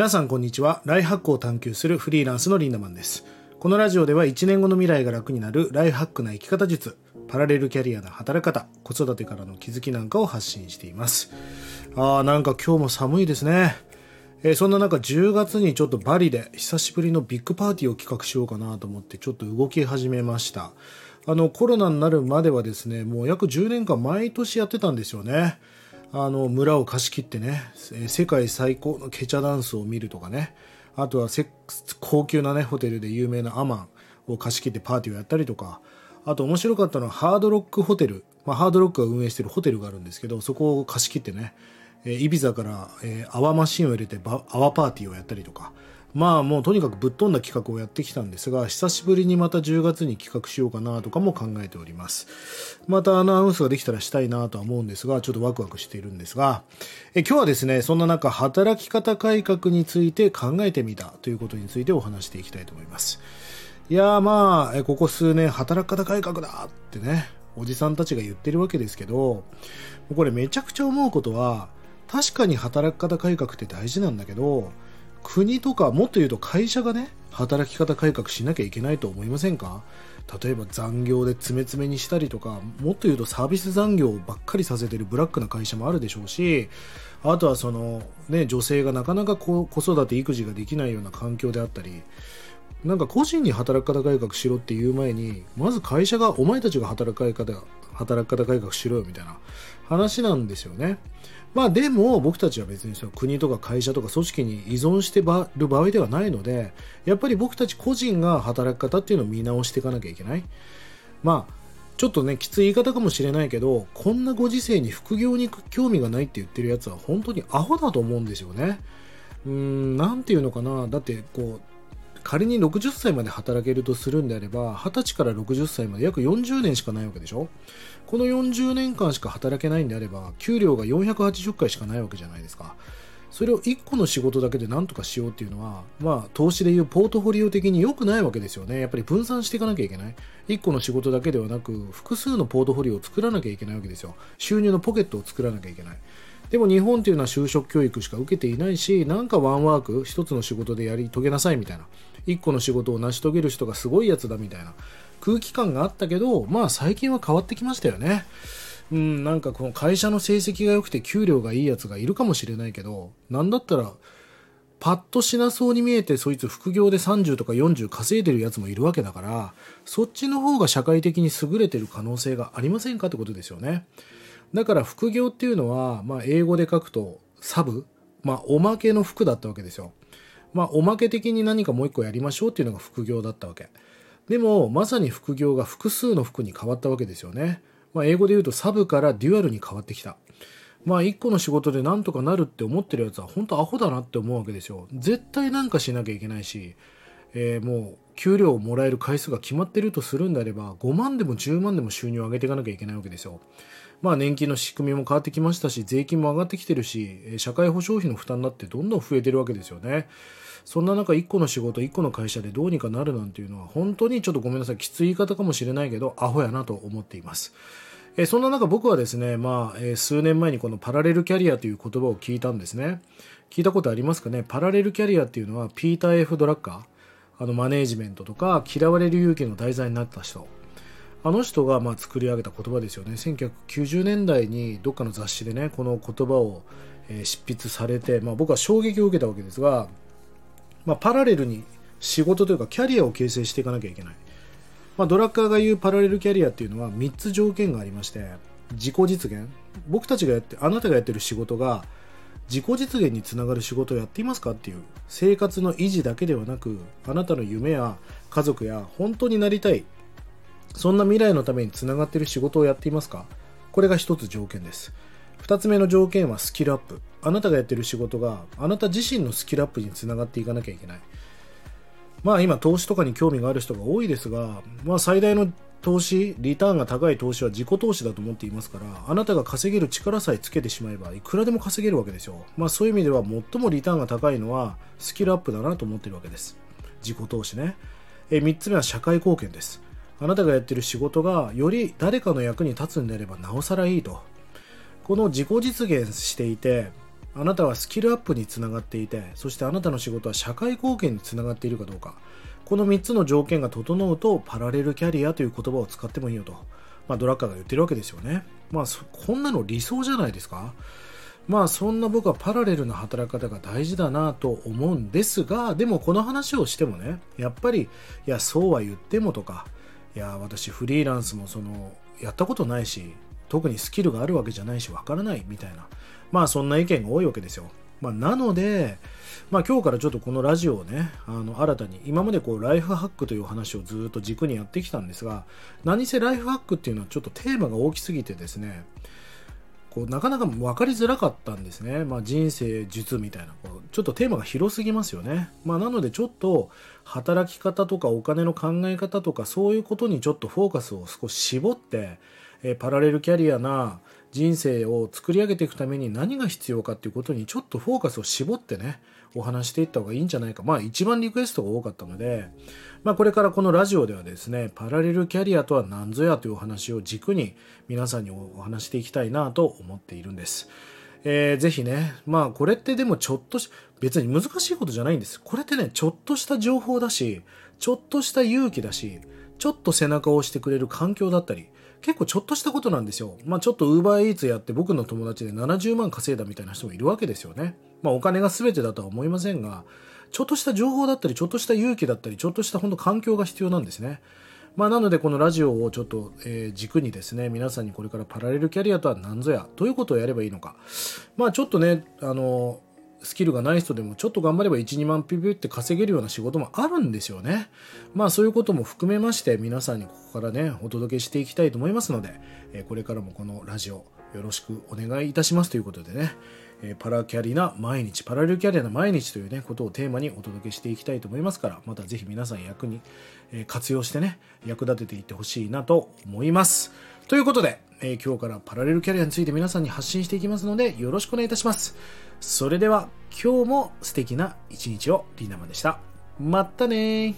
皆さんこんにちは。ライハックを探求するフリーランスのリンダマンです。このラジオでは1年後の未来が楽になるライハックな生き方術、パラレルキャリアな働き方、子育てからの気づきなんかを発信しています。あーなんか今日も寒いですね。えーそんな中10月にちょっとバリで久しぶりのビッグパーティーを企画しようかなと思ってちょっと動き始めました。あのコロナになるまではですね、もう約10年間毎年やってたんですよね。あの村を貸し切ってね、世界最高のケチャダンスを見るとかね、あとは高級なね、ホテルで有名なアマンを貸し切ってパーティーをやったりとか、あと面白かったのはハードロックホテル、まあ、ハードロックが運営してるホテルがあるんですけど、そこを貸し切ってね、えーイビザから、えー泡マシンを入れて泡パーティーをやったりとか、まあもうとにかくぶっ飛んだ企画をやってきたんですが、久しぶりにまた10月に企画しようかなとかも考えております。またアナウンスができたらしたいなとは思うんですが、ちょっとワクワクしているんですが、え今日はですね、そんな中、働き方改革について考えてみたということについてお話していきたいと思います。いやーまあ、えここ数年働き方改革だってね、おじさんたちが言ってるわけですけど、これめちゃくちゃ思うことは、確かに働き方改革って大事なんだけど、国とかもっと言うと会社がね、働き方改革しなきゃいけないと思いませんか？例えば残業で詰め詰めにしたりとか、もっと言うとサービス残業ばっかりさせてるブラックな会社もあるでしょうし、あとはその、ね、女性がなかなか子育て育児ができないような環境であったり、なんか個人に働き方改革しろっていう前に、まず会社がお前たちが働き方、働き方改革しろよみたいな話なんですよね。まあでも僕たちは別にその国とか会社とか組織に依存してる場合ではないので、やっぱり僕たち個人が働き方っていうのを見直していかなきゃいけない。まあちょっとね、きつい言い方かもしれないけど、こんなご時世に副業に興味がないって言ってるやつは本当にアホだと思うんですよね。うーん、なんていうのかな。だってこう、仮に60歳まで働けるとするんであれば、20歳から60歳まで約40年しかないわけでしょ？この40年間しか働けないんであれば、給料が480回しかないわけじゃないですか。それを1個の仕事だけで何とかしようっていうのは、まあ、投資でいうポートフォリオ的に良くないわけですよね。やっぱり分散していかなきゃいけない。1個の仕事だけではなく、複数のポートフォリオを作らなきゃいけないわけですよ。収入のポケットを作らなきゃいけない。でも日本っていうのは就職教育しか受けていないし、なんかワンワーク、一つの仕事でやり遂げなさいみたいな。一個の仕事を成し遂げる人がすごいやつだみたいな空気感があったけど、まあ最近は変わってきましたよね。うん、なんかこの会社の成績が良くて給料がいいやつがいるかもしれないけど、なんだったら、パッとしなそうに見えてそいつ副業で30とか40稼いでるやつもいるわけだから、そっちの方が社会的に優れてる可能性がありませんか？ってことですよね。だから副業っていうのは、まあ英語で書くとサブ、まあおまけの服だったわけですよ。まあおまけ的に何かもう一個やりましょうっていうのが副業だったわけ。でもまさに副業が複数の服に変わったわけですよね。まあ英語で言うとサブからデュアルに変わってきた。まあ一個の仕事でなんとかなるって思ってるやつは本当アホだなって思うわけですよ。絶対なんかしなきゃいけないし、えーもう給料をもらえる回数が決まってるとするんであれば5万でも10万でも収入を上げていかなきゃいけないわけですよ。まあ年金の仕組みも変わってきましたし、税金も上がってきてるし、社会保障費の負担だってどんどん増えてるわけですよね。そんな中、1個の仕事、1個の会社でどうにかなるなんていうのは、本当にちょっとごめんなさい、きつい言い方かもしれないけど、アホやなと思っています。えそんな中、僕はですね、まあ、え数年前にこのパラレルキャリアという言葉を聞いたんですね。聞いたことありますかね？パラレルキャリアっていうのは、ピーター・ F・ ドラッカー、あの、マネージメントとか、嫌われる勇気の題材になった人。あの人がまあ作り上げた言葉ですよね。1990年代にどっかの雑誌でね、この言葉を執筆されて、まあ、僕は衝撃を受けたわけですが、まあ、パラレルに仕事というかキャリアを形成していかなきゃいけない。まあ、ドラッカーが言うパラレルキャリアっていうのは3つ条件がありまして、自己実現。僕たちがやって、あなたがやってる仕事が自己実現につながる仕事をやっていますかっていう生活の維持だけではなく、あなたの夢や家族や本当になりたいそんな未来のためにつながっている仕事をやっていますか？これが一つ条件です。二つ目の条件はスキルアップ。あなたがやってる仕事があなた自身のスキルアップにつながっていかなきゃいけない。まあ今投資とかに興味がある人が多いですが、まあ最大の投資、リターンが高い投資は自己投資だと思っていますから、あなたが稼げる力さえつけてしまえば、いくらでも稼げるわけですよ。まあそういう意味では最もリターンが高いのはスキルアップだなと思ってるわけです。自己投資ね。え、三つ目は社会貢献です。あなたがやってる仕事がより誰かの役に立つんであればなおさらいいと。この自己実現していて、あなたはスキルアップにつながっていてそしてあなたの仕事は社会貢献につながっているかどうか。この3つの条件が整うとパラレルキャリアという言葉を使ってもいいよと、まあ、ドラッカーが言ってるわけですよね。まあこんなの理想じゃないですか。まあそんな僕はパラレルな働き方が大事だなと思うんですがでもこの話をしてもねやっぱりいやそうは言ってもとかいや私フリーランスもそのやったことないし特にスキルがあるわけじゃないしわからないみたいなまあそんな意見が多いわけですよ。まあ、なので、まあ、今日からちょっとこのラジオをね、あの新たに、今までこうライフハックという話をずっと軸にやってきたんですが、何せライフハックっていうのはちょっとテーマが大きすぎてですね、こうなかなか分かりづらかったんですね。まあ、人生術みたいなこう、ちょっとテーマが広すぎますよね。まあ、なのでちょっと働き方とかお金の考え方とかそういうことにちょっとフォーカスを少し絞って、えパラレルキャリアな人生を作り上げていくために何が必要かっていうことにちょっとフォーカスを絞ってねお話していった方がいいんじゃないかまあ一番リクエストが多かったので、まあ、これからこのラジオではですねパラレルキャリアとは何ぞやというお話を軸に皆さんにお話していきたいなと思っているんです。えー、ぜひね、まあこれってでもちょっとし、別に難しいことじゃないんです。これってね、ちょっとした情報だし、ちょっとした勇気だし、ちょっと背中を押してくれる環境だったり、結構ちょっとしたことなんですよ。まあちょっと UberEats やって僕の友達で70万稼いだみたいな人もいるわけですよね。まあお金が全てだとは思いませんが、ちょっとした情報だったり、ちょっとした勇気だったり、ちょっとした本当環境が必要なんですね。まあ、なのでこのラジオをちょっと、え、軸にですね皆さんにこれからパラレルキャリアとは何ぞやどういうことをやればいいのかまあちょっとねあのスキルがない人でもちょっと頑張れば1、2万ピピって稼げるような仕事もあるんですよね。まあそういうことも含めまして皆さんにここからね、お届けしていきたいと思いますので、えこれからもこのラジオよろしくお願いいたしますということでね、えパラキャリな毎日、パラレルキャリアな毎日というね、ことをテーマにお届けしていきたいと思いますから、またぜひ皆さん役に、え活用してね、役立てていってほしいなと思います。ということで、え今日からパラレルキャリアについて皆さんに発信していきますので、よろしくお願いいたします。それでは今日も素敵な一日をリーナマでした。またね